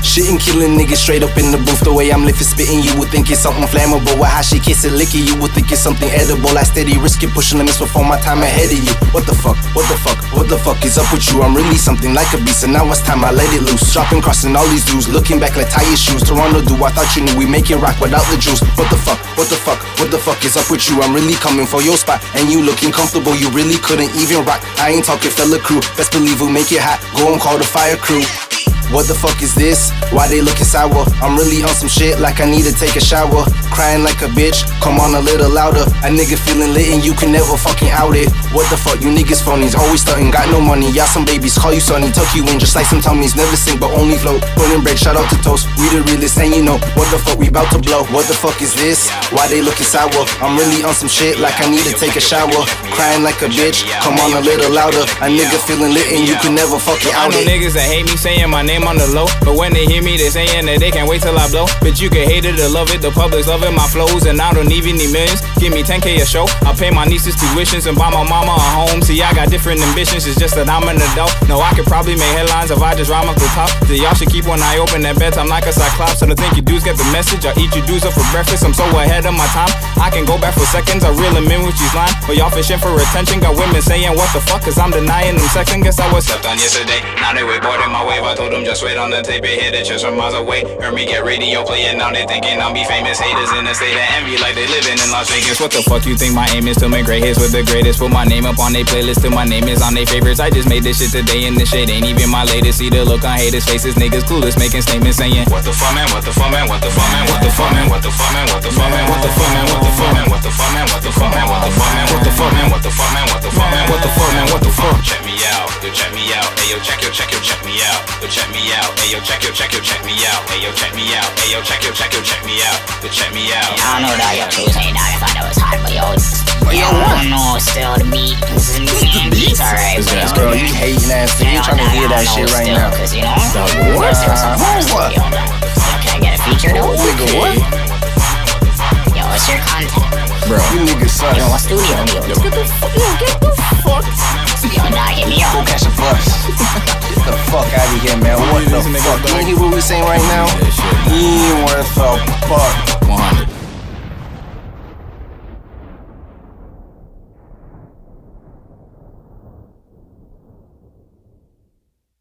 Shitting, killing niggas straight up in the booth. The way I'm lifting, spitting, you would think it's something flammable. With how she kiss it, you would think it's something edible. I steady risk it, pushing limits before my time ahead of you. What the fuck? The fuck? Is up with you? I'm really something like a beast, and now it's time I let it loose. Dropping, crossing all these dudes, looking back like tire shoes. Toronto do, I thought you knew we make it rock without the juice. What the fuck? What the fuck? What the fuck is up with you? I'm really coming for your spot, and you looking comfortable. You really couldn't even rock. I ain't talking fella crew. Best believe we'll make it hot. Go and call the fire crew. What the fuck is this? Why they looking sour? I'm really on some shit like I need to take a shower. Crying like a bitch, come on a little louder. A nigga feeling lit and you can never fucking out it. What the fuck, you niggas phonies, always stunting, got no money. Y'all some babies, call you sonny, tuck you in just like some tummies. Never sing but only float. Pulling break, shout out to Toast. We the realest and you know what the fuck we bout to blow. What the fuck is this? Why they looking sour? I'm really on some shit like I need to take a shower. Crying like a bitch, come on a little louder. A nigga feeling lit and you can never fucking I out know it. niggas that hate me saying my name on the low, but when they hear me, they saying that they can't wait till I blow. But you can hate it or love it, the public's loving my flows, and I don't even need millions. Give me 10k a show, I pay my nieces tuitions and buy my mama a home. See, I got different ambitions, it's just that I'm an adult. No, I could probably make headlines if I just rhyme up the top. So y'all should keep one eye open at bedtime like a cyclops. I don't think you dudes get the message. I eat you dudes up for breakfast, I'm so ahead of my time. I can go back for seconds, I reel them in with these line. But y'all fishing for attention, got women saying what the fuck, cause I'm denying them second. Guess I was slept on yesterday. Now they wakeboarding my wave, I told them just wait on the tape, it hit it just from miles away. Heard me get radio playing, now they thinking I'll be famous. Haters in the state of envy like they living in Las Vegas. What the fuck you think my aim is to make great hits with the greatest? Put my name up on their playlist till my name is on their favorites. I just made this shit today in the shade, ain't even my latest. See the look on haters' faces, niggas clueless, making statements saying, What the fuck, man? What the fuck, man? What the fuck, man? What the fuck, man? What the fuck, man? What the fuck, man? What the fuck, man? What the fuck, man? What the fuck, man? What the fuck, man? What the fuck, me out. Hey, yo, check, yo, check, yo, check me out. Hey, yo, check me out. Hey, yo, check, yo, check, yo, check me out. Yo, check me out. I don't know what all y'all two saying now. I thought that was hot, but yo, but yo, I don't know. Still the beat. The beat's alright, but Girl, you hating ass thing. You trying to hear that shit right now. Cause you know, the worst what? Can I get a feature though? Nigga, what? Yo, what's your content? Bro, you niggas suck. Yo, what studio? Yo, Get the fuck, yo, get the fuck. yo, nah, get me Go catch a bus. We saying right now? He ain't worth a fuck.